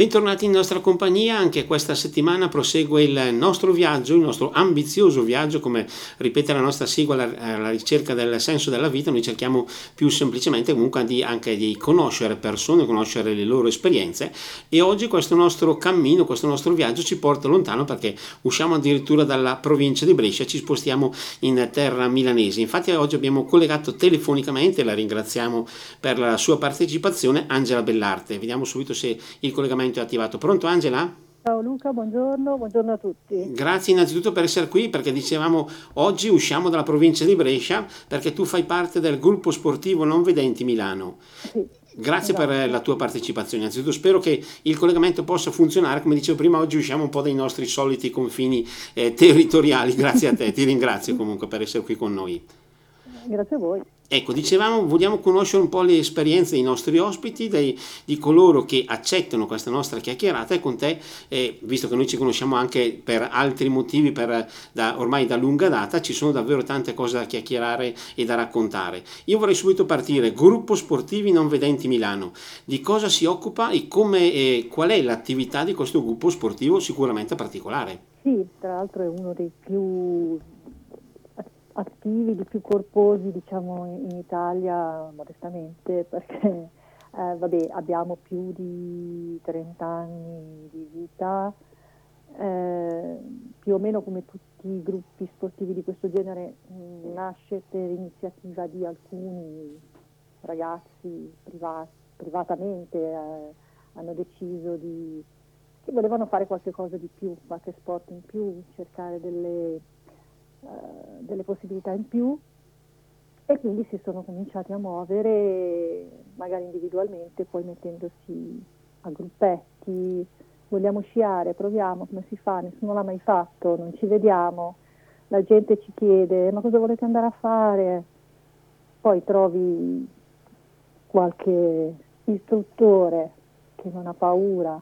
Bentornati in nostra compagnia, anche questa settimana prosegue il nostro viaggio, il nostro ambizioso viaggio, come ripete la nostra sigla, alla, alla ricerca del senso della vita, noi cerchiamo più semplicemente comunque di, anche di conoscere persone, conoscere le loro esperienze e oggi questo nostro cammino, questo nostro viaggio ci porta lontano perché usciamo addirittura dalla provincia di Brescia, ci spostiamo in terra milanese. Infatti oggi abbiamo collegato telefonicamente, la ringraziamo per la sua partecipazione, Angela Bellarte. Vediamo subito se il collegamento collegamento è attivato. Pronto Angela? Ciao Luca, buongiorno, buongiorno a tutti. Grazie innanzitutto per essere qui perché dicevamo oggi usciamo dalla provincia di Brescia perché tu fai parte del gruppo sportivo Non Vedenti Milano. Sì. Grazie esatto. per la tua partecipazione. Innanzitutto spero che il collegamento possa funzionare. Come dicevo prima, oggi usciamo un po' dai nostri soliti confini eh, territoriali. Grazie a te, ti ringrazio comunque per essere qui con noi. Grazie a voi. Ecco, dicevamo, vogliamo conoscere un po' le esperienze dei nostri ospiti, dei, di coloro che accettano questa nostra chiacchierata e con te, eh, visto che noi ci conosciamo anche per altri motivi, per, da, ormai da lunga data, ci sono davvero tante cose da chiacchierare e da raccontare. Io vorrei subito partire, Gruppo Sportivi Non Vedenti Milano, di cosa si occupa e come, eh, qual è l'attività di questo gruppo sportivo sicuramente particolare? Sì, tra l'altro è uno dei più attivi, di più corposi diciamo in Italia modestamente perché eh, vabbè, abbiamo più di 30 anni di vita, eh, più o meno come tutti i gruppi sportivi di questo genere mh, nasce per iniziativa di alcuni ragazzi privati, privatamente eh, hanno deciso di, che volevano fare qualche cosa di più, qualche sport in più, cercare delle eh, delle possibilità in più e quindi si sono cominciati a muovere magari individualmente, poi mettendosi a gruppetti, vogliamo sciare, proviamo, come si fa, nessuno l'ha mai fatto, non ci vediamo, la gente ci chiede ma cosa volete andare a fare? Poi trovi qualche istruttore che non ha paura,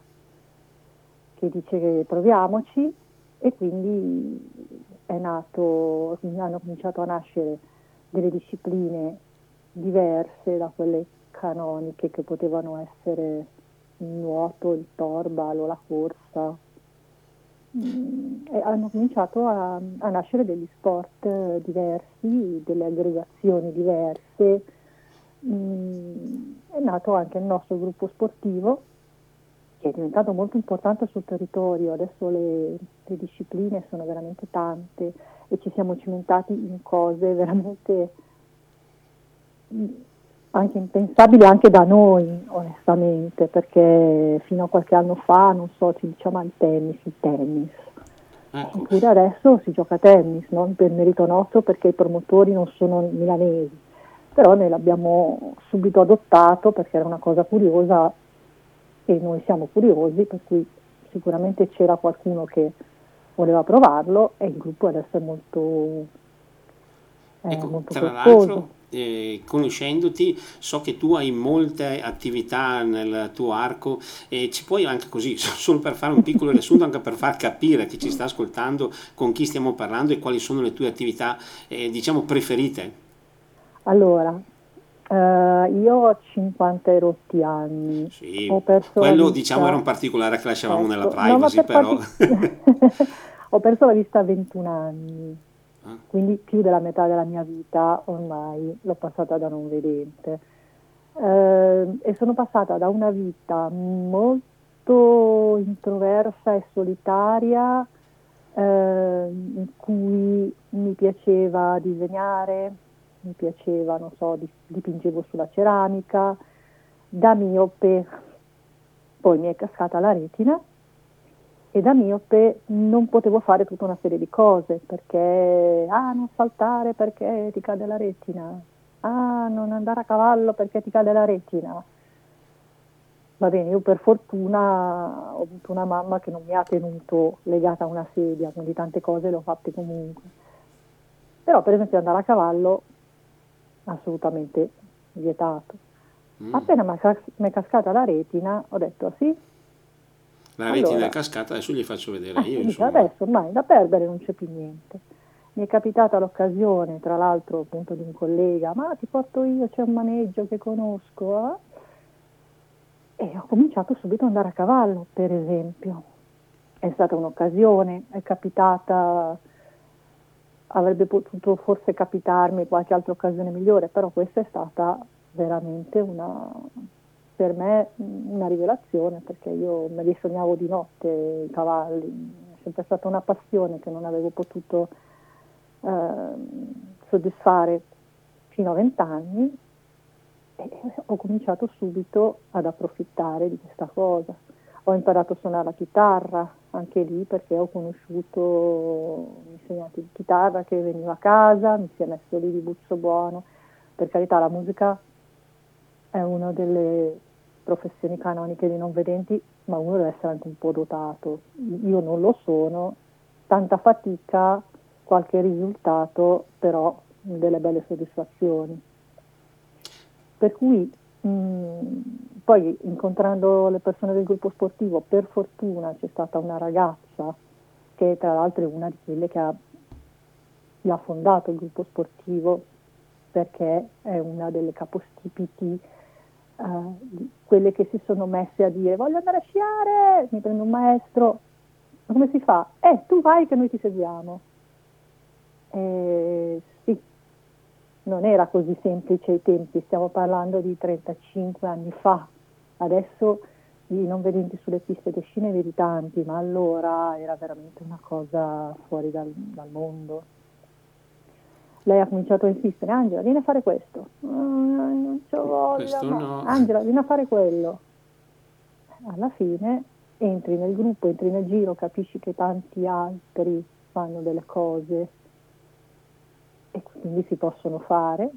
che dice che proviamoci e quindi nato, hanno cominciato a nascere delle discipline diverse da quelle canoniche che potevano essere il nuoto, il torbal o la corsa. Mm, e hanno cominciato a, a, nascere degli sport diversi, delle aggregazioni diverse. Mm, è nato anche il nostro gruppo sportivo che è diventato molto importante sul territorio, adesso le, le discipline sono veramente tante e ci siamo cimentati in cose veramente anche impensabili anche da noi onestamente perché fino a qualche anno fa non so ci diciamo il tennis il tennis ecco. oppure adesso si gioca a tennis non per merito nostro perché i promotori non sono milanesi però noi l'abbiamo subito adottato perché era una cosa curiosa e noi siamo curiosi, per cui sicuramente c'era qualcuno che voleva provarlo e il gruppo adesso è molto, è ecco, molto tra l'altro eh, conoscendoti so che tu hai molte attività nel tuo arco e ci puoi anche così, solo per fare un piccolo riassunto, anche per far capire chi ci sta ascoltando con chi stiamo parlando e quali sono le tue attività eh, diciamo preferite. Allora, Uh, io ho 50 e rotti anni. Sì, quello diciamo era un particolare che lasciavamo ecco. nella privacy, no, per però... Partic... ho perso la vista a 21 anni, ah. quindi più della metà della mia vita ormai l'ho passata da non vedente. Uh, e sono passata da una vita molto introversa e solitaria uh, in cui mi piaceva disegnare, mi piaceva, non so, dipingevo sulla ceramica, da miope poi mi è cascata la retina e da miope non potevo fare tutta una serie di cose perché, ah, non saltare perché ti cade la retina, ah, non andare a cavallo perché ti cade la retina. Va bene, io per fortuna ho avuto una mamma che non mi ha tenuto legata a una sedia, quindi tante cose le ho fatte comunque. Però per esempio andare a cavallo assolutamente vietato. Mm. Appena mi è cascata la retina, ho detto sì. La allora, retina è cascata, adesso gli faccio vedere io. Dico, adesso ormai da perdere non c'è più niente. Mi è capitata l'occasione, tra l'altro appunto di un collega, ma ti porto io, c'è un maneggio che conosco. Eh? E ho cominciato subito ad andare a cavallo, per esempio. È stata un'occasione, è capitata, avrebbe potuto forse capitarmi qualche altra occasione migliore, però questa è stata veramente una, per me una rivelazione, perché io me li sognavo di notte i cavalli, è sempre stata una passione che non avevo potuto eh, soddisfare fino a vent'anni e ho cominciato subito ad approfittare di questa cosa. Ho imparato a suonare la chitarra, anche lì perché ho conosciuto un insegnante di chitarra che veniva a casa, mi si è messo lì di buccio buono. Per carità, la musica è una delle professioni canoniche dei non vedenti, ma uno deve essere anche un po' dotato. Io non lo sono, tanta fatica, qualche risultato, però delle belle soddisfazioni. Per cui mh, mm, poi incontrando le persone del gruppo sportivo, per fortuna c'è stata una ragazza che tra l'altro è una di quelle che ha, ha fondato il gruppo sportivo perché è una delle capostipiti, uh, quelle che si sono messe a dire voglio andare a sciare, mi prendo un maestro, ma come si fa? Eh, tu vai che noi ti seguiamo. Eh, non era così semplice ai tempi, stiamo parlando di 35 anni fa, adesso i non vedenti sulle piste di sci ne vedi tanti, ma allora era veramente una cosa fuori dal, dal mondo. Lei ha cominciato a insistere, Angela, vieni a fare questo. Oh, non c'ho voglia. No. No. Angela, vieni a fare quello. Alla fine entri nel gruppo, entri nel giro, capisci che tanti altri fanno delle cose e quindi si possono fare.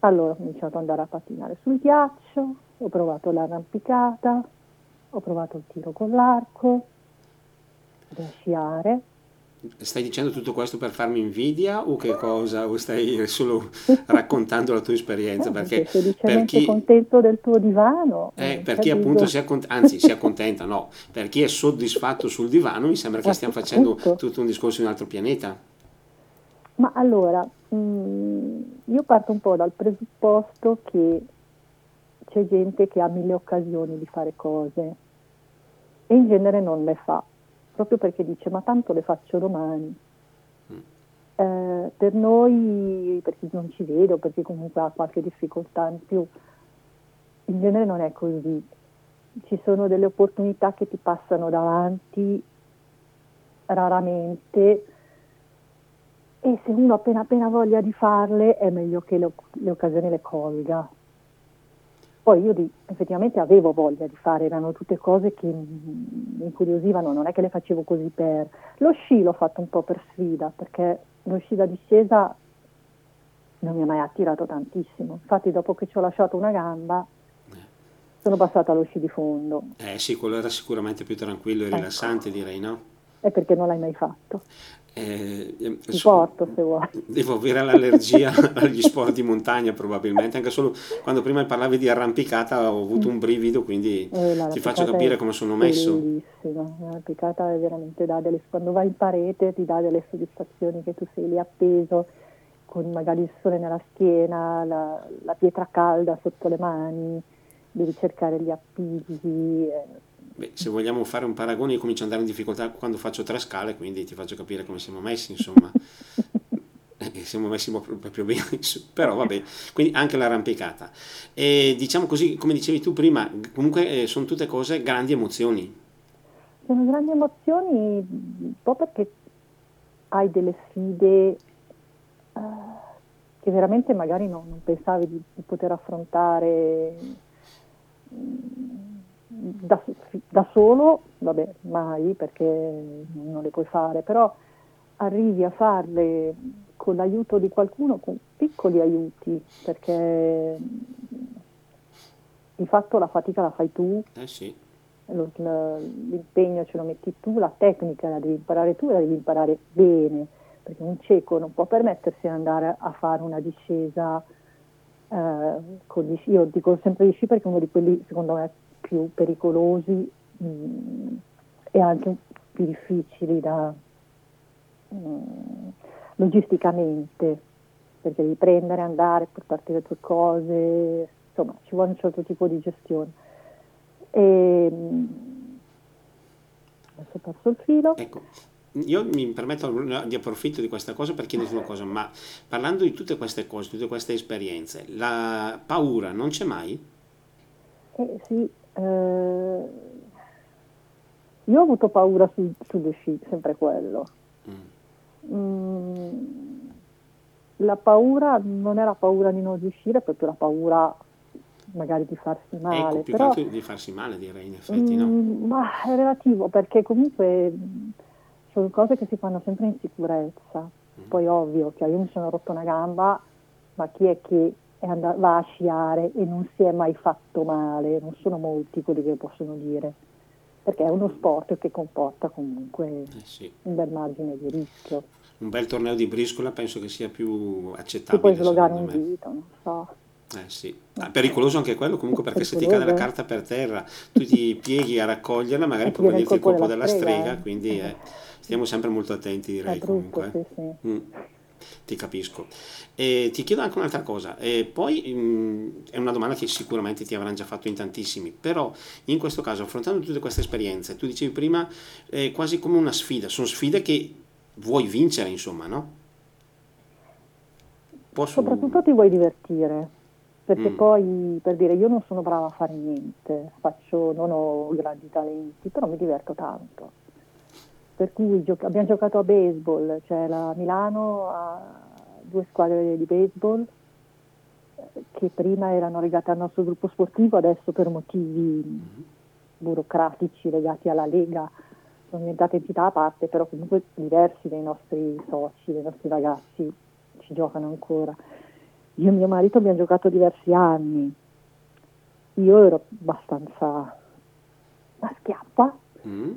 Allora ho cominciato ad andare a pattinare sul ghiaccio, ho provato l'arrampicata, ho provato il tiro con l'arco, da sciare. Stai dicendo tutto questo per farmi invidia o che cosa? O stai solo raccontando la tua esperienza? Eh, perché, per chi... contento del tuo divano. Eh, per chi appunto si accontenta, anzi si accontenta, no, per chi è soddisfatto sul divano mi sembra che stiamo facendo tutto un discorso in un altro pianeta. Ma allora, mh, mm, io parto un po' dal presupposto che c'è gente che ha mille occasioni di fare cose e in genere non le fa, proprio perché dice ma tanto le faccio domani. Mm. Eh, per noi, per chi non ci vedo, per chi comunque ha qualche difficoltà in più, in genere non è così. Ci sono delle opportunità che ti passano davanti raramente e se uno appena appena voglia di farle è meglio che le, le occasioni le colga. Poi io di, effettivamente avevo voglia di fare, erano tutte cose che mi incuriosivano, non è che le facevo così per... Lo sci l'ho fatto un po' per sfida, perché lo sci da discesa non mi ha mai attirato tantissimo. Infatti dopo che ci ho lasciato una gamba sono passata allo sci di fondo. Eh sì, quello era sicuramente più tranquillo e ecco. rilassante direi, no? È perché non l'hai mai fatto. Eh, Ti porto se vuoi. Devo avere l'allergia agli sport di montagna probabilmente, anche solo quando prima parlavi di arrampicata ho avuto un brivido, quindi eh, ti faccio capire come sono messo. Bellissima, l'arrampicata è veramente da delle, quando vai in parete ti dà delle soddisfazioni che tu sei lì appeso con magari il sole nella schiena, la, la pietra calda sotto le mani, devi cercare gli appigli. Eh Beh, se vogliamo fare un paragone, io comincio ad andare in difficoltà quando faccio tre scale, quindi ti faccio capire come siamo messi, insomma. Eh, siamo messi proprio bene, però vabbè, quindi anche l'arrampicata. E diciamo così, come dicevi tu prima, comunque eh, sono tutte cose grandi emozioni. Sono grandi emozioni un po' perché hai delle sfide uh, che veramente magari no, non pensavi di, di poter affrontare. Da, da, solo, vabbè, mai perché non le puoi fare, però arrivi a farle con l'aiuto di qualcuno, con piccoli aiuti, perché di fatto la fatica la fai tu, eh sì. l'impegno ce lo metti tu, la tecnica la devi imparare tu e la devi imparare bene, perché un cieco non può permettersi di andare a fare una discesa eh, con gli sci, io dico sempre gli sci perché è uno di quelli secondo me più pericolosi mh, mm, e anche più difficili da, mh, mm, logisticamente, perché devi prendere, andare, portarti le tue cose, insomma ci vuole un certo tipo di gestione. E, adesso ho perso il filo. Ecco, io mi permetto di approfitto di questa cosa per chiederti una cosa, ma parlando di tutte queste cose, tutte queste esperienze, la paura non c'è mai? Eh, sì, eh, io ho avuto paura su, sugli sci, sempre quello. Mm. Mm, la paura non era paura di non riuscire, proprio la paura magari di farsi male. Ecco, più però, che di farsi male direi in effetti, no? Mm, ma è relativo perché comunque sono cose che si fanno sempre in sicurezza. Mm. Poi ovvio che io mi sono rotto una gamba, ma chi è che andato, va a sciare e non si è mai fatto male? Non sono molti quelli che possono dire. Perché è uno sport che comporta comunque Eh sì. un bel margine di rischio. Un bel torneo di briscola penso che sia più Ti accettabile. puoi slogare un dito, non so. Eh sì. Ah, pericoloso anche quello comunque perché se ti cade la carta per terra, tu ti pieghi a raccoglierla, magari può ti venirti il colpo della della strega, strega, eh. quindi eh, stiamo sempre molto attenti direi brutto, comunque. sì, sì. Mm, ti capisco. E ti chiedo anche un'altra cosa, e poi mm, è una domanda che sicuramente ti avranno già fatto in tantissimi, però in questo caso affrontando tutte queste esperienze, tu dicevi prima eh, quasi come una sfida, sono sfide che vuoi vincere insomma, no? Posso... Soprattutto ti vuoi divertire, perché Mm. poi, per dire, io non sono brava a fare niente, faccio, non ho grandi talenti, però mi diverto tanto. Per cui gioc- abbiamo giocato a baseball, cioè la Milano ha due squadre di baseball eh, che prima erano legate al nostro gruppo sportivo, adesso per motivi burocratici legati alla Lega sono diventate entità a parte, però comunque diversi dei nostri soci, dei nostri ragazzi ci giocano ancora. Io e mio marito abbiamo giocato diversi anni, io ero abbastanza a schiappa, Mm?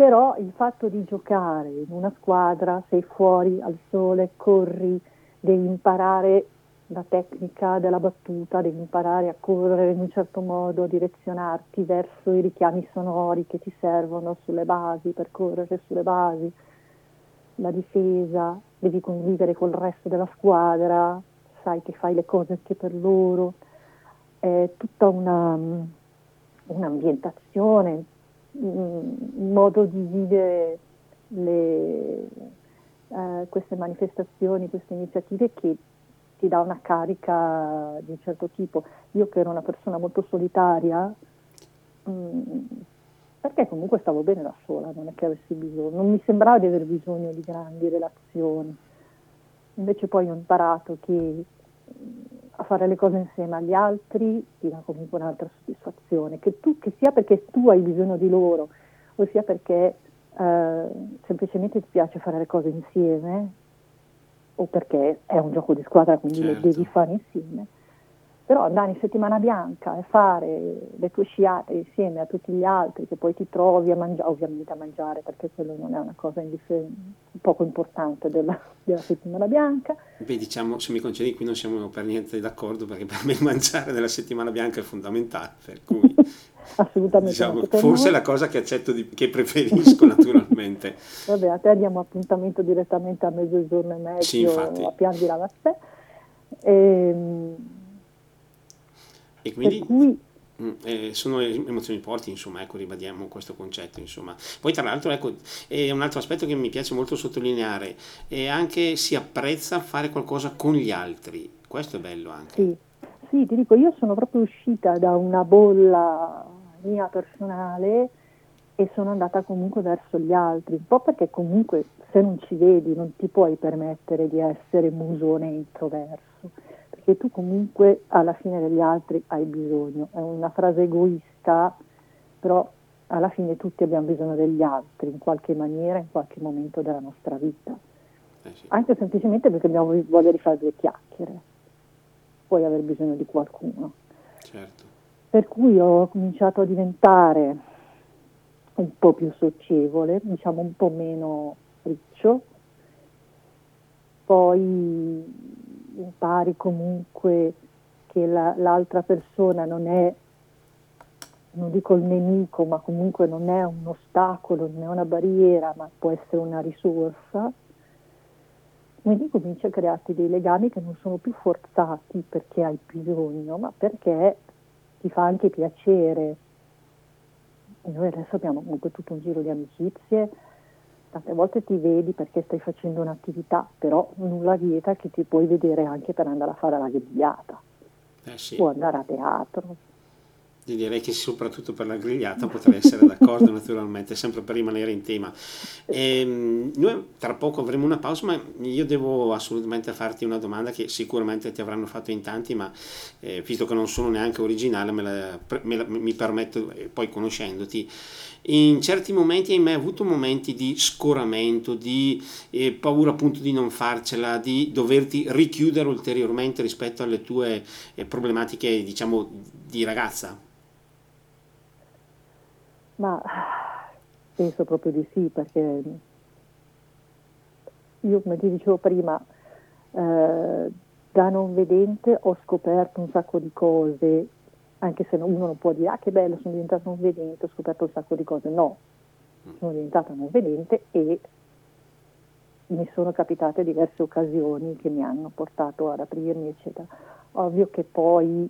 Però il fatto di giocare in una squadra, sei fuori al sole, corri, devi imparare la tecnica della battuta, devi imparare a correre in un certo modo, a direzionarti verso i richiami sonori che ti servono sulle basi, per correre sulle basi, la difesa, devi convivere col resto della squadra, sai che fai le cose anche per loro, è tutta una, un'ambientazione, un un modo di vivere le, eh, queste manifestazioni, queste iniziative che ti dà una carica di un certo tipo. Io che ero una persona molto solitaria, mm, perché comunque stavo bene da sola, non è che avessi bisogno, non mi sembrava di aver bisogno di grandi relazioni. Invece poi ho imparato che mm, fare le cose insieme agli altri ti dà comunque un'altra soddisfazione, che, tu, che sia perché tu hai bisogno di loro, o sia perché eh, semplicemente ti piace fare le cose insieme, o perché è un gioco di squadra, quindi Certo. lo devi fare insieme. Però andare in settimana bianca e fare le tue sciate insieme a tutti gli altri, che poi ti trovi a mangiare, ovviamente a mangiare, perché quello non è una cosa poco importante della, della settimana bianca, Beh, diciamo, se mi concedi, qui non siamo per niente d'accordo perché per me mangiare nella settimana bianca è fondamentale, per cui assolutamente diciamo, forse è la cosa che accetto, di, che preferisco naturalmente. Vabbè, a te diamo appuntamento direttamente a mezzogiorno e mezzo Sì, infatti. a Pian di Lavazzè. Ehm, E quindi cui mm, eh, sono emozioni forti, insomma, ecco, ribadiamo questo concetto, insomma. Poi tra l'altro, ecco, è un altro aspetto che mi piace molto sottolineare, è anche si apprezza fare qualcosa con gli altri, questo è bello anche. Sì, sì, ti dico, io sono proprio uscita da una bolla mia personale e sono andata comunque verso gli altri, un po' perché comunque se non ci vedi non ti puoi permettere di essere musone introverso, perché tu comunque alla fine degli altri hai bisogno. È una frase egoista, però alla fine tutti abbiamo bisogno degli altri in qualche maniera, in qualche momento della nostra vita Eh sì. anche semplicemente perché abbiamo voglia di fare due chiacchiere, puoi aver bisogno di qualcuno. certo. Per cui ho cominciato a diventare un po' più socievole, diciamo un po' meno riccio, poi impari comunque che la- l'altra persona non è, non dico il nemico, ma comunque non è un ostacolo, non è una barriera, ma può essere una risorsa quindi cominci a crearti dei legami che non sono più forzati perché hai bisogno, ma perché ti fa anche piacere. E noi adesso abbiamo comunque tutto un giro di amicizie, tante volte ti vedi perché stai facendo un'attività, però nulla vieta che ti puoi vedere anche per andare a fare la grigliata, Eh sì. o andare a teatro. Io direi che soprattutto per la grigliata potrei essere d'accordo naturalmente, sempre per rimanere in tema. Ehm, noi tra poco avremo una pausa, ma io devo assolutamente farti una domanda che sicuramente ti avranno fatto in tanti, ma eh, visto che non sono neanche originale, me la- me la- mi permetto, eh, poi conoscendoti, in certi momenti hai mai avuto momenti di scoramento, di eh, paura appunto di non farcela, di doverti richiudere ulteriormente rispetto alle tue eh, problematiche, diciamo, di ragazza? Ma penso proprio di sì, perché io, come ti dicevo prima, eh, da non vedente ho scoperto un sacco di cose, anche se uno non può dire, ah che bello, sono diventato non vedente, ho scoperto un sacco di cose. No, sono diventata non vedente e mi sono capitate diverse occasioni che mi hanno portato ad aprirmi, eccetera. Ovvio che poi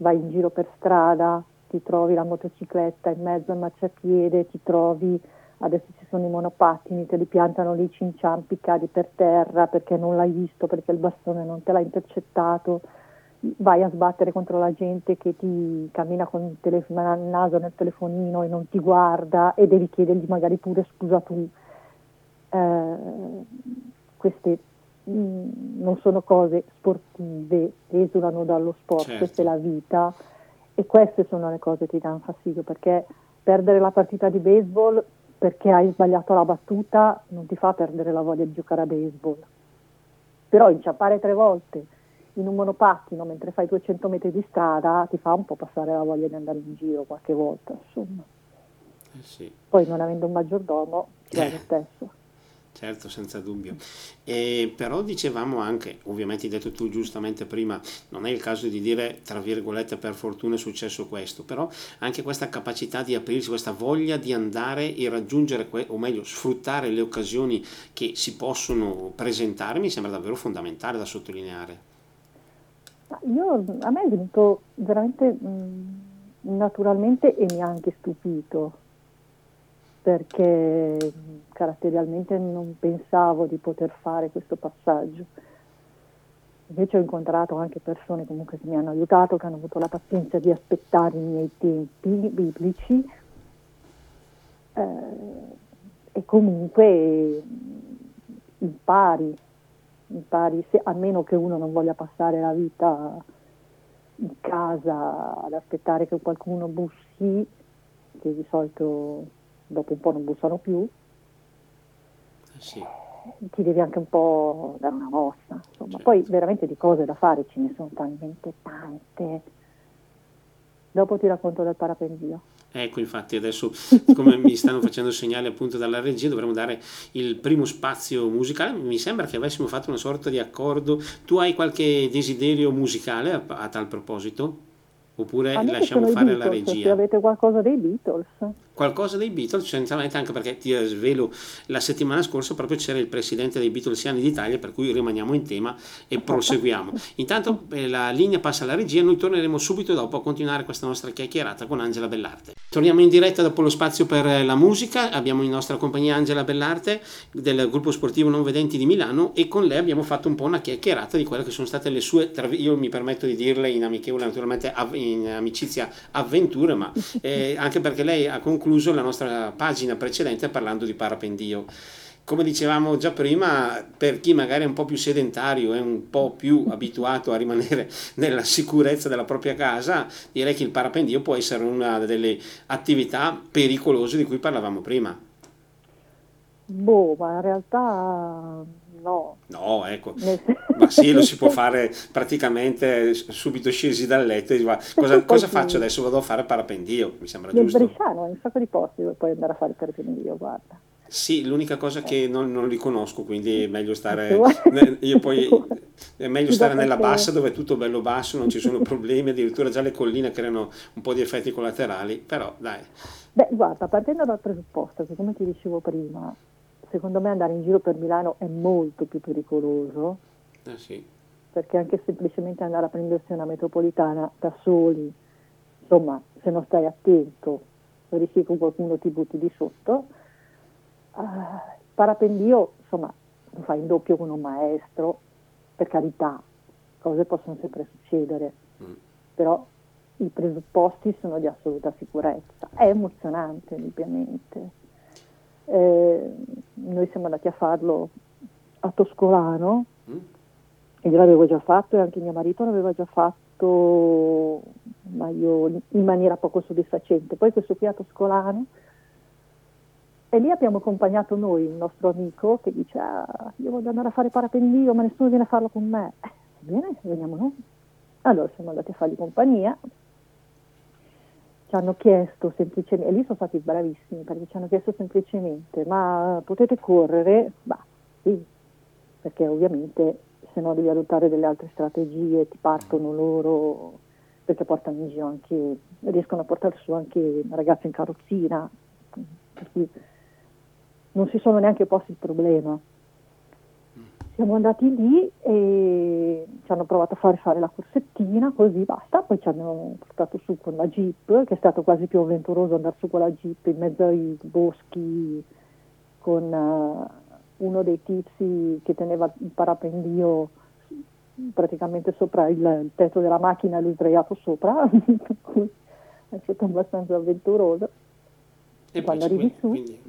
vai in giro per strada, ti trovi la motocicletta in mezzo al marciapiede, ti trovi, adesso ci sono i monopattini, te li piantano lì, ci inciampi, cadi per terra perché non l'hai visto, perché il bastone non te l'ha intercettato, vai a sbattere contro la gente che ti cammina con il, telef- il naso nel telefonino e non ti guarda e devi chiedergli magari pure scusa tu. Eh, queste non sono cose sportive, esulano dallo sport, Certo. questa è la vita e queste sono le cose che ti danno fastidio perché perdere la partita di baseball perché hai sbagliato la battuta non ti fa perdere la voglia di giocare a baseball. Però inciampare tre volte in un monopattino mentre fai 200 metri di strada ti fa un po' passare la voglia di andare in giro qualche volta, insomma. Eh sì. Poi non avendo un maggiordomo ti va lo stesso. Certo, senza dubbio. E però dicevamo anche, ovviamente hai detto tu giustamente prima, non è il caso di dire, tra virgolette, per fortuna è successo questo, però anche questa capacità di aprirsi, questa voglia di andare e raggiungere, o meglio, sfruttare le occasioni che si possono presentare, mi sembra davvero fondamentale da sottolineare. Io, a me è venuto veramente mh, naturalmente e mi ha anche stupito, perché caratterialmente non pensavo di poter fare questo passaggio. Invece ho incontrato anche persone comunque che mi hanno aiutato, che hanno avuto la pazienza di aspettare i miei tempi biblici eh, e comunque impari, impari, se- a meno che uno non voglia passare la vita in casa ad aspettare che qualcuno bussi, che di solito dopo un po' non bussano più, Eh sì. ti devi anche un po' dare una mossa. Insomma. Certo. Poi veramente di cose da fare ce ne sono talmente tante. Dopo ti racconto del parapendio. Ecco, infatti adesso come mi stanno facendo segnale appunto dalla regia dovremmo dare il primo spazio musicale. Mi sembra che avessimo fatto una sorta di accordo. Tu hai qualche desiderio musicale a, a tal proposito? Oppure lasciamo fare Beatles, se regia? avete qualcosa dei Beatles. Qualcosa dei Beatles, certamente anche perché ti svelo, la settimana scorsa proprio c'era il presidente dei Beatlesiani d'Italia, per cui rimaniamo in tema e proseguiamo. Intanto eh, la linea passa alla regia, noi torneremo subito dopo a continuare questa nostra chiacchierata con Angela Bellarte. Torniamo in diretta dopo lo spazio per eh, la musica, abbiamo in nostra compagnia Angela Bellarte del gruppo sportivo Non Vedenti di Milano e con lei abbiamo fatto un po' una chiacchierata di quelle che sono state le sue, tra- io mi permetto di dirle in amichevole, naturalmente in amicizia, avventure, ma eh, anche perché lei ha concluso la nostra pagina precedente parlando di parapendio. Come dicevamo già prima, per chi magari è un po' più sedentario e un po' più abituato a rimanere nella sicurezza della propria casa, direi che il parapendio può essere una delle attività pericolose di cui parlavamo prima. Boh, ma in realtà no. No, ecco, ma sì, lo si può fare praticamente subito scesi dal letto e dici, "Ma cosa, cosa sì. faccio adesso? Vado a fare parapendio, mi sembra Nel giusto. Bresciano hai un sacco di posti dove puoi andare a fare parapendio, guarda. Sì, l'unica cosa che non, non li conosco, quindi è meglio stare, io poi, è meglio stare nella bassa dove è tutto bello basso, non ci sono problemi, addirittura già le colline creano un po' di effetti collaterali, però dai, Beh, guarda, partendo dal presupposto che, come ti dicevo prima, secondo me andare in giro per Milano è molto più pericoloso. Eh sì. Perché anche semplicemente andare a prendersi una metropolitana da soli, insomma, se non stai attento, rischi che qualcuno ti butti di sotto. Uh, parapendio, insomma, lo fai in doppio con un maestro, per carità, cose possono sempre succedere, mm. però i presupposti sono di assoluta sicurezza. È emozionante, indubbiamente. Eh, noi siamo andati a farlo a Toscolano, mm. e io l'avevo già fatto e anche mio marito l'aveva già fatto, ma io in maniera poco soddisfacente. Poi questo qui a Toscolano, e lì abbiamo accompagnato noi, il nostro amico, che dice, ah, io voglio andare a fare parapendio, ma nessuno viene a farlo con me. Eh, bene, veniamo noi. Allora siamo andati a fargli compagnia, ci hanno chiesto semplicemente, e lì sono stati bravissimi perché ci hanno chiesto semplicemente, ma potete correre? Bah, sì, perché ovviamente se no devi adottare delle altre strategie, ti partono loro, perché portano in giro anche, riescono a portare su anche ragazzi in carrozzina, per non si sono neanche posti il problema. Siamo andati lì e ci hanno provato a fare fare la corsettina, così basta, poi ci hanno portato su con la jeep, che è stato quasi più avventuroso andare su con la jeep in mezzo ai boschi con uh, uno dei tizi che teneva il parapendio praticamente sopra il, il tetto della macchina e lui sdraiato sopra, è stato abbastanza avventuroso. E quando arrivi su... Quindi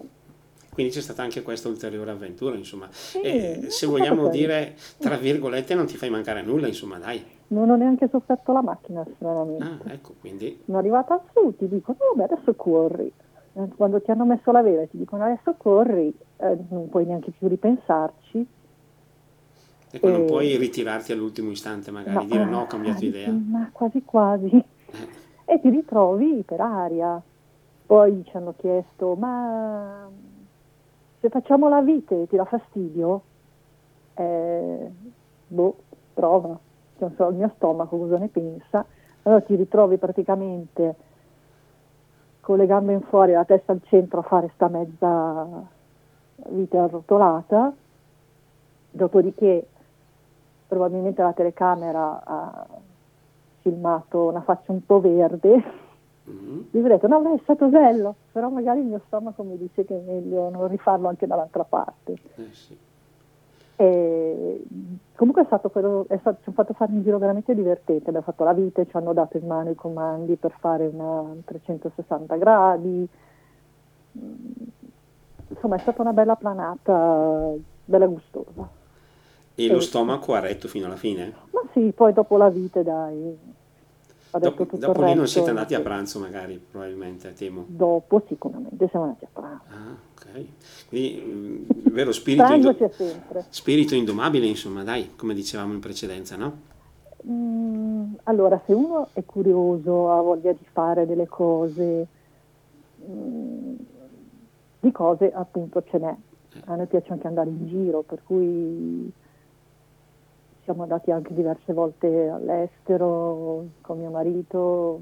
quindi c'è stata anche questa ulteriore avventura, insomma. E, se vogliamo dire, tra virgolette, non ti fai mancare nulla, insomma, dai. Non ho neanche sofferto la macchina, stranamente. Ah, ecco, quindi... Sono arrivata su, ti dicono, oh, beh, adesso corri. Eh, quando ti hanno messo la vela e ti dicono adesso corri, eh, non puoi neanche più ripensarci. Ecco, e... non puoi ritirarti all'ultimo istante, magari, no, dire no, ho cambiato idea. Ma quasi quasi. Eh. E ti ritrovi per aria. Poi ci hanno chiesto, ma se facciamo la vite ti dà fastidio, eh, boh, prova, non so il mio stomaco cosa ne pensa, allora ti ritrovi praticamente con le gambe in fuori e la testa al centro a fare sta mezza vite arrotolata, dopodiché probabilmente la telecamera ha filmato una faccia un po' verde Mm-hmm. Vi detto, no, beh, è stato bello, però magari il mio stomaco mi dice che è meglio non rifarlo anche dall'altra parte. Eh, sì. e, comunque è stato quello, è stato, ci hanno fatto fare un giro veramente divertente, abbiamo fatto la vita, ci hanno dato in mano i comandi per fare una 360 gradi, insomma è stata una bella planata, bella gustosa. E, e lo stomaco ha retto fino alla fine? Ma sì, poi dopo la vita dai, dopo, dopo lì non siete andati a pranzo magari, probabilmente, temo. Dopo sicuramente siamo andati a pranzo. Ah, ok. Quindi, mm, vero spirito, indo- spirito indomabile, insomma, dai, come dicevamo in precedenza, no? Mm, allora, se uno è curioso, ha voglia di fare delle cose, mm, di cose appunto ce n'è. Eh. A noi piace anche andare in giro, per cui siamo andati anche diverse volte all'estero con mio marito,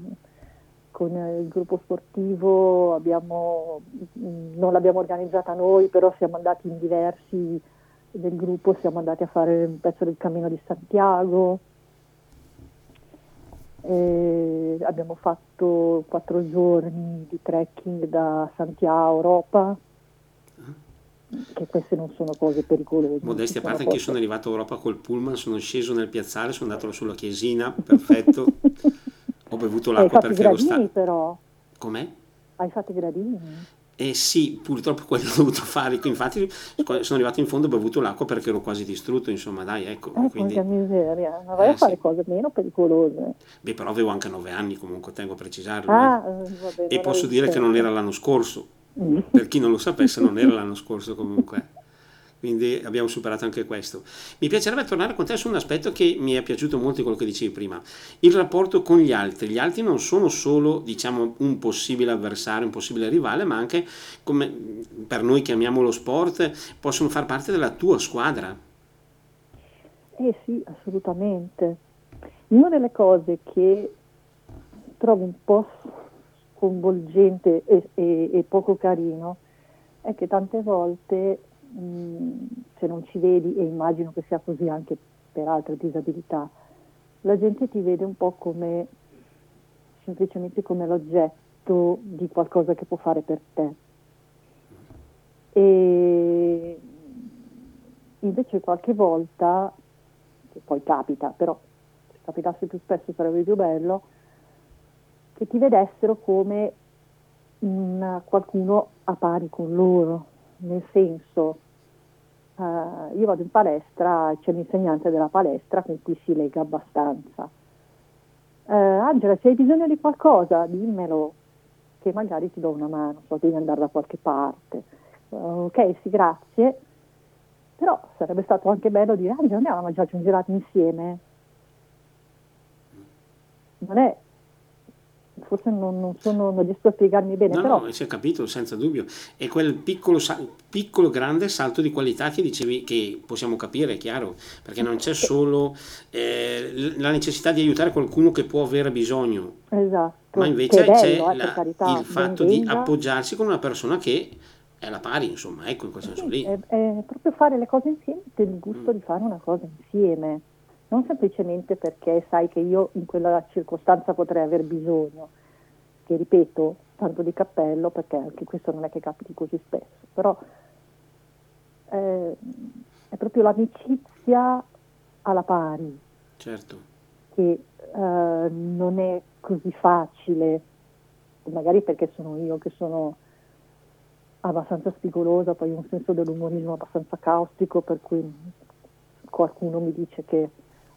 con il gruppo sportivo, abbiamo, non l'abbiamo organizzata noi, però siamo andati in diversi del gruppo, siamo andati a fare un pezzo del cammino di Santiago, e abbiamo fatto quattro giorni di trekking da Santiago Europa che queste non sono cose pericolose. Modestia a parte, anche io sono arrivato a Europa col pullman, sono sceso nel piazzale, sono andato sulla chiesina, perfetto. Ho bevuto l'acqua Hai perché ero stato. però. Com'è? Hai fatto i gradini? Eh sì, purtroppo quello ho dovuto fare, infatti sono arrivato in fondo e ho bevuto l'acqua perché ero quasi distrutto, insomma dai, ecco. Eh, quindi... miseria, ma vai eh, a fare sì. cose meno pericolose. Beh, però avevo anche nove anni comunque, tengo a precisarlo. Ah, eh. vabbè, e posso dire che non era l'anno scorso, per chi non lo sapesse non era l'anno scorso comunque quindi abbiamo superato anche questo. Mi piacerebbe tornare con te su un aspetto che mi è piaciuto molto di quello che dicevi prima, il rapporto con gli altri. Gli altri non sono solo diciamo, un possibile avversario, un possibile rivale, ma anche come per noi che amiamo lo sport, possono far parte della tua squadra. Eh sì, assolutamente. Una delle cose che trovo un po' sconvolgente e, e, e poco carino è che tante volte mh, se non ci vedi, e immagino che sia così anche per altre disabilità, la gente ti vede un po' come semplicemente come l'oggetto di qualcosa che può fare per te. E invece qualche volta, che poi capita, però se capitasse più spesso sarebbe più bello, che ti vedessero come una, qualcuno a pari con loro, nel senso, uh, io vado in palestra, c'è l'insegnante della palestra con cui si lega abbastanza. Uh, Angela, se hai bisogno di qualcosa, dimmelo, che magari ti do una mano, so, devi andare da qualche parte. Uh, ok, sì, grazie. Però sarebbe stato anche bello dire, Angela, andiamo a mangiarci un gelato insieme. Non è forse non, non, sono, non, riesco a spiegarmi bene. No, però... no, si è capito, senza dubbio. È quel piccolo, piccolo, grande salto di qualità che dicevi che possiamo capire, è chiaro, perché non c'è solo eh, la necessità di aiutare qualcuno che può avere bisogno. Esatto. Ma invece bello, c'è eh, la, carità, il fatto di appoggiarsi con una persona che è alla pari, insomma, ecco, in quel senso sì, lì. È, è, proprio fare le cose insieme, del gusto mm. di fare una cosa insieme non semplicemente perché sai che io in quella circostanza potrei aver bisogno, che ripeto, tanto di cappello, perché anche questo non è che capiti così spesso, però eh, è proprio l'amicizia alla pari, certo. che eh, non è così facile, magari perché sono io che sono abbastanza spigolosa, poi ho un senso dell'umorismo abbastanza caustico, per cui qualcuno mi dice che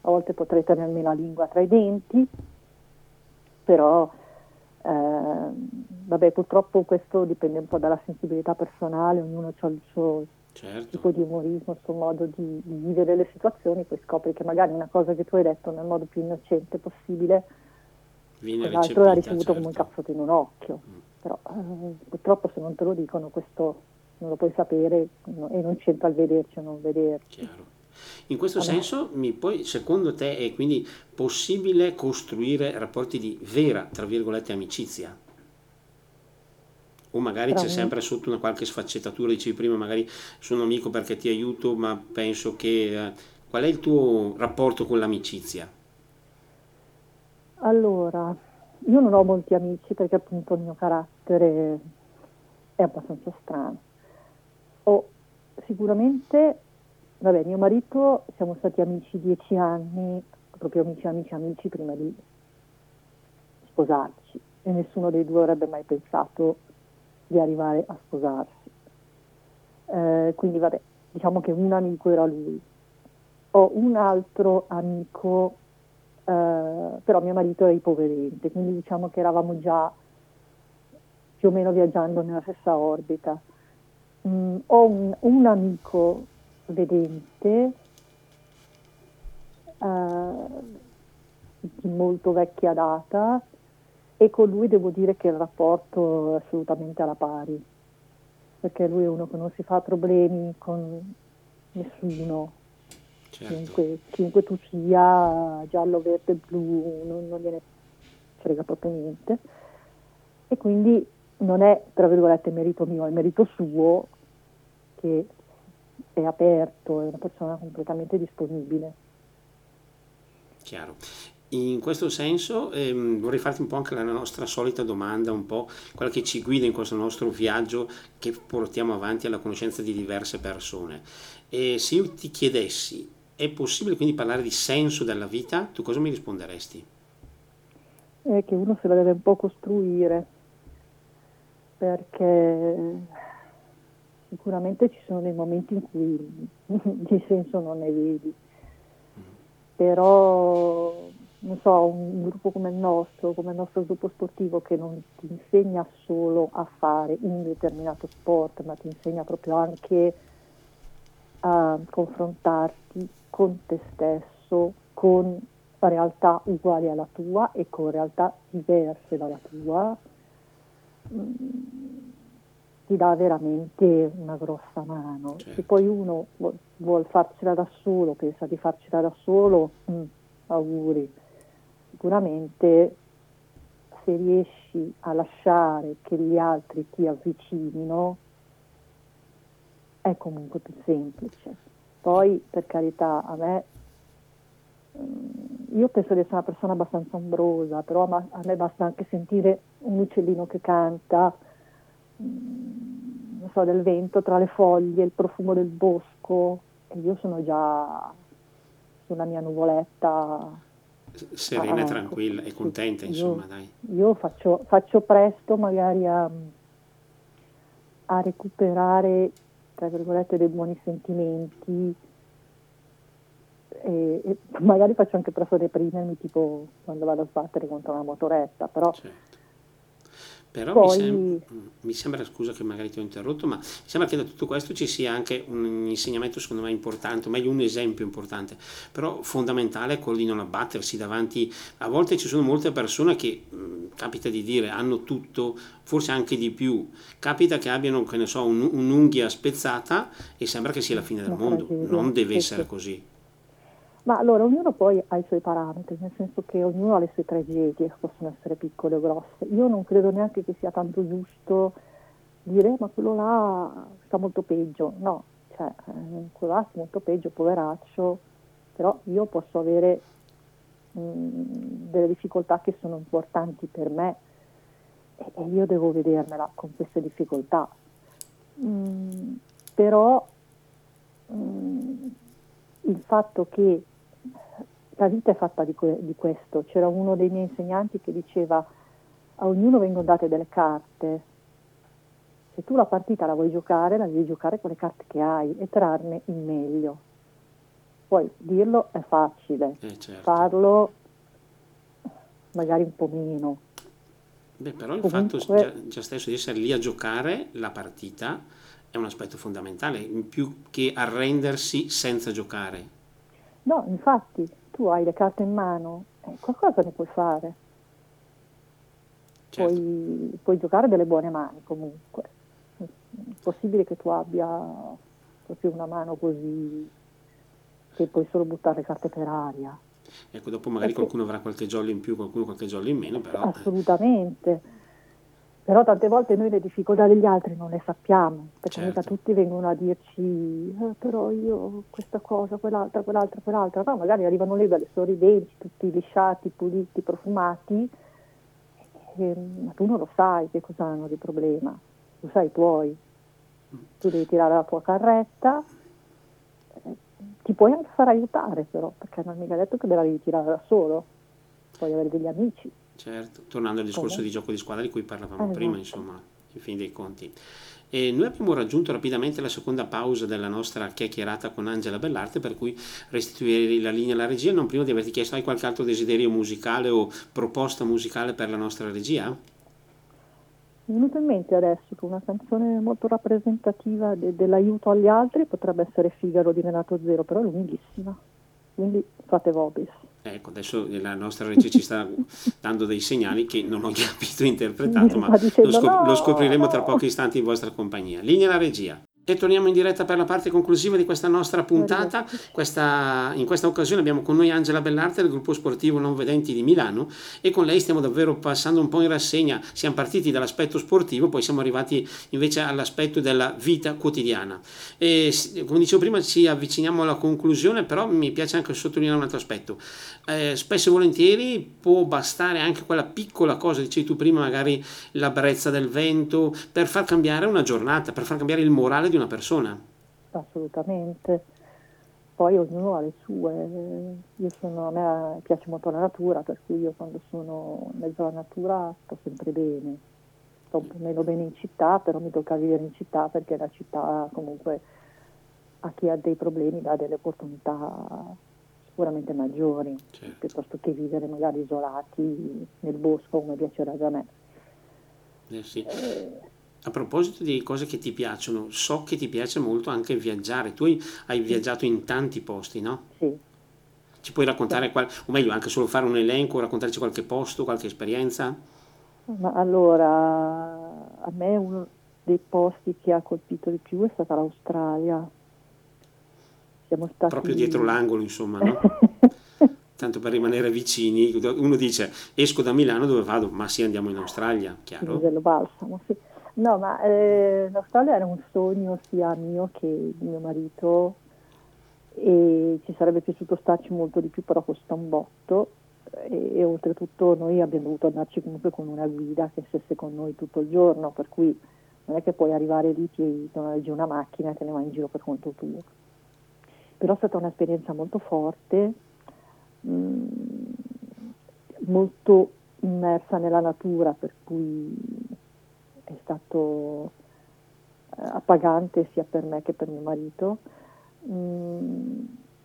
a volte potrei tenermi la lingua tra i denti, però eh, vabbè, purtroppo questo dipende un po' dalla sensibilità personale, ognuno ha il suo certo. tipo di umorismo, il suo modo di, di, vivere le situazioni, poi scopri che magari una cosa che tu hai detto nel modo più innocente possibile, l'altro l'ha ricevuto certo. come un certo. cazzo in un occhio. Mm. Però eh, purtroppo se non te lo dicono questo non lo puoi sapere e non c'entra il vederci o non vederci. Chiaro. In questo allora. senso, poi, secondo te è quindi possibile costruire rapporti di vera, tra virgolette, amicizia? O magari Però c'è sempre sotto una qualche sfaccettatura, dicevi prima, magari sono amico perché ti aiuto, ma penso che... Eh, qual è il tuo rapporto con l'amicizia? Allora, io non ho molti amici perché appunto il mio carattere è abbastanza strano. Ho sicuramente Vabbè, mio marito siamo stati amici dieci anni, proprio amici, amici, amici prima di sposarci e nessuno dei due avrebbe mai pensato di arrivare a sposarsi. Eh, quindi vabbè, diciamo che un amico era lui. Ho un altro amico, eh, però mio marito era ipovedente, quindi diciamo che eravamo già più o meno viaggiando nella stessa orbita. Mm, ho un, un amico vedente, eh, di molto vecchia data e con lui devo dire che il rapporto è assolutamente alla pari, perché lui è uno che non si fa problemi con nessuno, certo. chiunque, chiunque, tu sia, giallo, verde, blu, non, non gliene frega proprio niente. E quindi non è, tra virgolette, merito mio, è merito suo che è aperto, è una persona completamente disponibile. Chiaro. In questo senso ehm, vorrei farti un po' anche la nostra solita domanda, un po' quella che ci guida in questo nostro viaggio che portiamo avanti alla conoscenza di diverse persone. E se io ti chiedessi, è possibile quindi parlare di senso della vita? Tu cosa mi risponderesti? È che uno se la deve un po' costruire, perché sicuramente ci sono dei momenti in cui di senso non ne vedi, però non so, un gruppo come il nostro, come il nostro gruppo sportivo che non ti insegna solo a fare un determinato sport, ma ti insegna proprio anche a confrontarti con te stesso, con realtà uguali alla tua e con realtà diverse dalla tua ti dà veramente una grossa mano. Certo. Se poi uno vuole vuol farcela da solo, pensa di farcela da solo, mm, auguri. Sicuramente se riesci a lasciare che gli altri ti avvicinino, è comunque più semplice. Poi, per carità, a me, mm, io penso di essere una persona abbastanza ombrosa, però a me basta anche sentire un uccellino che canta, non so, del vento tra le foglie, il profumo del bosco, e io sono già sulla mia nuvoletta. Serena, ah, tranquilla e contenta, insomma, io, dai. Io faccio, faccio presto magari a, a recuperare tra virgolette, dei buoni sentimenti e, e magari faccio anche presto deprimermi tipo quando vado a sbattere contro una motoretta, però... Certo. Però Poi... mi, sem- mi, sembra, scusa che magari ti ho interrotto, ma mi sembra che da tutto questo ci sia anche un insegnamento secondo me importante, o meglio un esempio importante, però fondamentale è quello di non abbattersi davanti. A volte ci sono molte persone che, mh, capita di dire, hanno tutto, forse anche di più, capita che abbiano, che ne so, un, un'unghia spezzata e sembra che sia la fine del mondo, non deve essere così. Ma allora ognuno poi ha i suoi parametri, nel senso che ognuno ha le sue tragedie, possono essere piccole o grosse. Io non credo neanche che sia tanto giusto dire ma quello là sta molto peggio, no, cioè eh, quello là sta molto peggio, poveraccio, però io posso avere mh, delle difficoltà che sono importanti per me e, e io devo vedermela con queste difficoltà. Mm, però mm, il fatto che la vita è fatta di, que- di, questo. C'era uno dei miei insegnanti che diceva a ognuno vengono date delle carte. Se tu la partita la vuoi giocare, la devi giocare con le carte che hai e trarne il meglio. Poi dirlo è facile, eh, certo. farlo magari un po' meno. Beh, però il Comunque... fatto già, già stesso di essere lì a giocare la partita è un aspetto fondamentale, in più che arrendersi senza giocare. No, infatti, tu hai le carte in mano, eh, qualcosa ne puoi fare. Certo. Puoi, puoi, giocare delle buone mani comunque. È possibile che tu abbia proprio una mano così che puoi solo buttare le carte per aria. Ecco, dopo magari Perché... qualcuno avrà qualche jolly in più, qualcuno qualche jolly in meno, però... Eh. Assolutamente. Però tante volte noi le difficoltà degli altri non le sappiamo, perché certo. mica tutti vengono a dirci, eh, però io questa cosa, quell'altra, quell'altra, quell'altra. No, magari arrivano lì dalle sorridenti, tutti lisciati, puliti, profumati, e, ma tu non lo sai che cosa hanno di problema, lo sai i tuoi. Tu devi tirare la tua carretta, eh, ti puoi anche far aiutare però, perché non è mica detto che te la devi tirare da solo, puoi avere degli amici. Certo, tornando al discorso di gioco di squadra di cui parlavamo eh, prima, insomma, in fin dei conti. E noi abbiamo raggiunto rapidamente la seconda pausa della nostra chiacchierata con Angela Bellarte, per cui restituire la linea alla regia, non prima di averti chiesto hai qualche altro desiderio musicale o proposta musicale per la nostra regia? Mi è venuto in mente adesso che una canzone molto rappresentativa de- dell'aiuto agli altri potrebbe essere Figaro di Renato Zero, però è lunghissima, quindi fate Vobis. Ecco, adesso la nostra regia ci sta dando dei segnali che non ho capito interpretato, ma lo, scop- lo scopriremo tra pochi istanti in vostra compagnia. Linea la regia. E torniamo in diretta per la parte conclusiva di questa nostra puntata. Questa, in questa occasione abbiamo con noi Angela Bellarte del gruppo sportivo Non Vedenti di Milano e con lei stiamo davvero passando un po' in rassegna. Siamo partiti dall'aspetto sportivo, poi siamo arrivati invece all'aspetto della vita quotidiana. E come dicevo prima ci avviciniamo alla conclusione, però mi piace anche sottolineare un altro aspetto. Eh, spesso e volentieri può bastare anche quella piccola cosa, dicevi tu prima, magari la brezza del vento, per far cambiare una giornata, per far cambiare il morale di una persona. Assolutamente. Poi ognuno ha le sue. Io sono, a me piace molto la natura, per cui io quando sono in mezzo alla natura sto sempre bene. Sto un po' meno bene in città, però mi tocca vivere in città perché la città comunque a chi ha dei problemi dà delle opportunità sicuramente maggiori, certo. piuttosto che vivere magari isolati nel bosco come piacerebbe a me. Eh sì. eh, a proposito di cose che ti piacciono, so che ti piace molto anche viaggiare. Tu hai viaggiato in tanti posti, no? Sì. Ci puoi raccontare, qual- o meglio, anche solo fare un elenco, raccontarci qualche posto, qualche esperienza? Ma allora, a me uno dei posti che ha colpito di più è stata l'Australia. Siamo stati... Proprio dietro l'angolo, insomma, no? Tanto per rimanere vicini, uno dice esco da Milano dove vado, ma sì andiamo in Australia, chiaro? Bello balsamo, sì. No, ma eh, l'Australia era un sogno sia mio che di mio marito e ci sarebbe piaciuto starci molto di più, però costa un botto e, e oltretutto noi abbiamo dovuto andarci comunque con una guida che stesse con noi tutto il giorno, per cui non è che puoi arrivare lì, ti noleggi una macchina e te ne vai in giro per conto tuo. Però è stata un'esperienza molto forte, mh, mm, molto immersa nella natura, per cui è stato eh, appagante sia per me che per mio marito. Mm,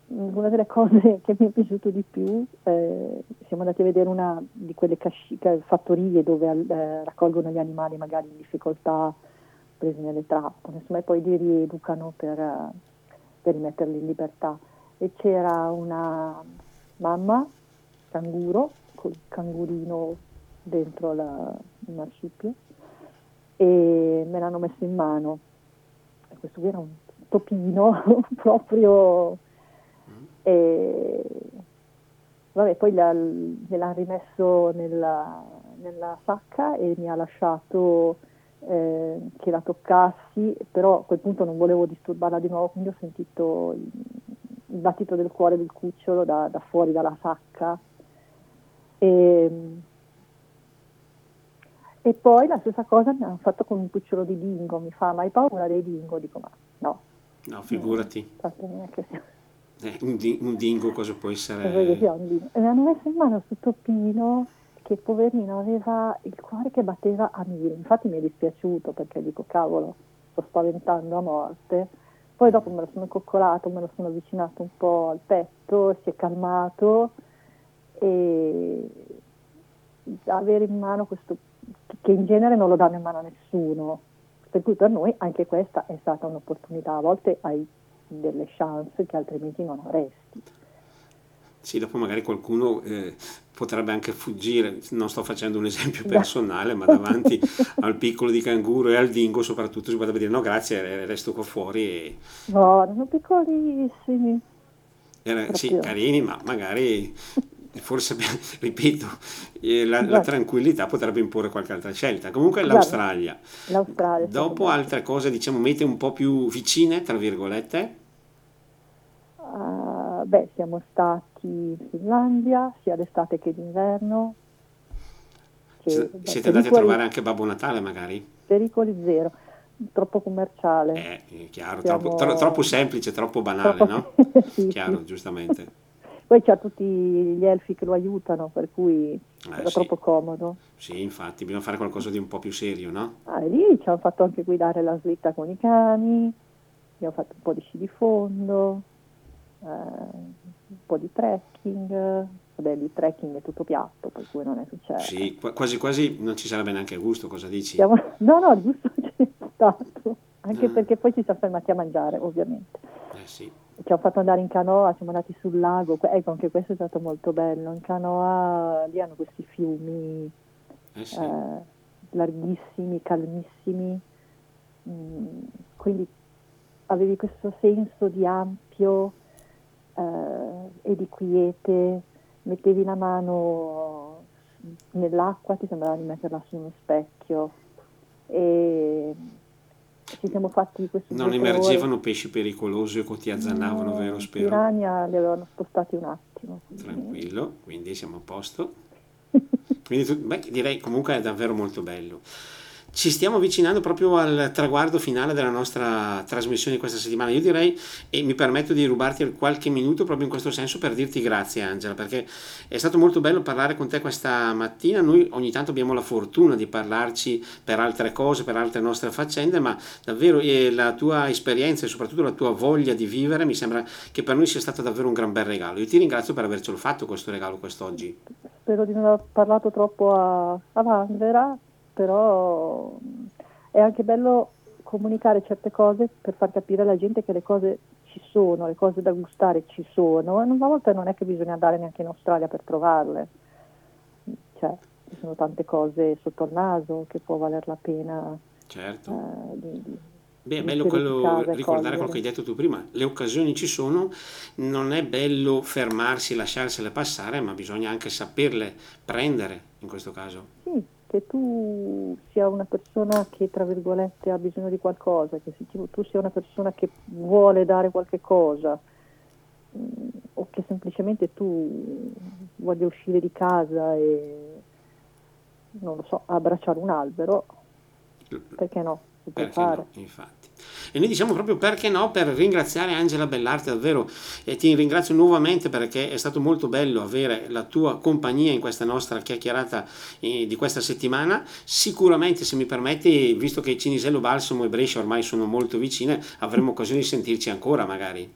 una delle cose che mi è piaciuto di più, eh, siamo andati a vedere una di quelle casci- fattorie dove eh, raccolgono gli animali magari in difficoltà presi nelle trappole, insomma, e poi li rieducano per, per rimetterli in libertà. E c'era una mamma canguro, col cangurino dentro la, il marsupio, e me l'hanno messo in mano. Questo qui era un topino proprio... E, vabbè, poi la, me l'ha rimesso nella, nella sacca e mi ha lasciato eh, che la toccassi, però a quel punto non volevo disturbarla di nuovo, quindi ho sentito il, il battito del cuore del cucciolo da, da fuori dalla sacca. E, e poi la stessa cosa mi hanno fatto con un cucciolo di dingo, mi fa, ma hai paura dei dingo? Dico, ma no. No, figurati. Eh, eh, un, di, un, dingo cosa può essere? E mi hanno messo in mano questo topino che poverino aveva il cuore che batteva a mille, infatti mi è dispiaciuto perché dico cavolo, sto spaventando a morte. Poi dopo me lo sono coccolato, me lo sono avvicinato un po' al petto, si è calmato e avere in mano questo che in genere non lo danno in mano a nessuno. Per cui per noi anche questa è stata un'opportunità, a volte hai delle chance che altrimenti non avresti. Sì, dopo magari qualcuno eh, potrebbe anche fuggire, non sto facendo un esempio personale, ma davanti al piccolo di canguro e al dingo soprattutto si potrebbe dire no grazie, resto qua fuori. E... No, erano piccolissimi. Era, sì, carini, ma magari forse, ripeto, eh, la, la, tranquillità potrebbe imporre qualche altra scelta. Comunque l'Australia. L'Australia Dopo altre cose, diciamo, mete un po' più vicine, tra virgolette? Uh, beh, siamo stati in Finlandia, sia d'estate che d'inverno. Che, S- beh, siete andati a trovare anche Babbo Natale, magari? Pericoli zero troppo commerciale. Eh, chiaro, Siamo... troppo, tro- troppo, semplice, troppo banale, troppo... no? sì, chiaro, sì. giustamente. Poi c'ha tutti gli elfi che lo aiutano, per cui eh, era sì. troppo comodo. Sì, infatti, bisogna fare qualcosa di un po' più serio, no? Ah, lì ci hanno fatto anche guidare la slitta con i cani, abbiamo fatto un po' di sci di fondo, eh, un po' di trekking. Vabbè, il trekking è tutto piatto, per cui non è successo. Sì, quasi quasi non ci sarebbe neanche gusto, cosa dici? Siamo... No, no, il gusto c'è stato, anche ah. perché poi ci siamo fermati a mangiare, ovviamente. Eh sì ci hanno fatto andare in canoa, siamo andati sul lago, ecco anche questo è stato molto bello, in canoa lì hanno questi fiumi eh sì. eh, larghissimi, calmissimi, mm, quindi avevi questo senso di ampio eh, e di quiete, mettevi la mano nell'acqua, ti sembrava di metterla su uno specchio. E ci siamo fatti questo Non emergevano ore. pesci pericolosi o ti azzannavano, no, vero? Spero. I piranha li avevano spostati un attimo. Quindi. Tranquillo, quindi siamo a posto. quindi tu, beh, direi comunque è davvero molto bello. Ci stiamo avvicinando proprio al traguardo finale della nostra trasmissione di questa settimana. Io direi, e mi permetto di rubarti qualche minuto proprio in questo senso per dirti grazie Angela, perché è stato molto bello parlare con te questa mattina. Noi ogni tanto abbiamo la fortuna di parlarci per altre cose, per altre nostre faccende, ma davvero la tua esperienza e soprattutto la tua voglia di vivere mi sembra che per noi sia stato davvero un gran bel regalo. Io ti ringrazio per avercelo fatto questo regalo quest'oggi. Spero di non aver parlato troppo a, a Vanvera però è anche bello comunicare certe cose per far capire alla gente che le cose ci sono, le cose da gustare ci sono e una volta non è che bisogna andare neanche in Australia per trovarle, cioè ci sono tante cose sotto il naso che può valer la pena certo. eh, di, di Beh, è bello quello, ricordare quello che hai detto tu prima, le occasioni ci sono, non è bello fermarsi, lasciarsele passare, ma bisogna anche saperle prendere in questo caso. Sì, che tu sia una persona che tra virgolette ha bisogno di qualcosa, che tu sia una persona che vuole dare qualche cosa mm, o che semplicemente tu voglia uscire di casa e non lo so, abbracciare un albero, perché no? Si può fare. No, infatti. E noi diciamo proprio perché no per ringraziare Angela Bellarte davvero e ti ringrazio nuovamente perché è stato molto bello avere la tua compagnia in questa nostra chiacchierata eh, di questa settimana. Sicuramente se mi permetti, visto che Cinisello Balsamo e Brescia ormai sono molto vicine, avremo occasione di sentirci ancora magari.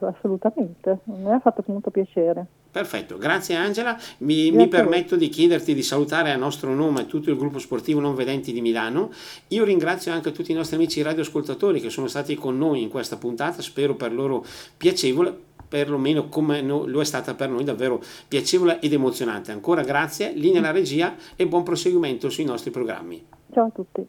Assolutamente, mi ha fatto molto piacere. Perfetto, grazie Angela. Mi, mi, permetto di chiederti di salutare a nostro nome tutto il gruppo sportivo Non Vedenti di Milano. Io ringrazio anche tutti i nostri amici radioascoltatori che sono stati con noi in questa puntata, spero per loro piacevole, perlomeno come lo è stata per noi davvero piacevole ed emozionante. Ancora grazie, linea alla regia e buon proseguimento sui nostri programmi. Ciao a tutti.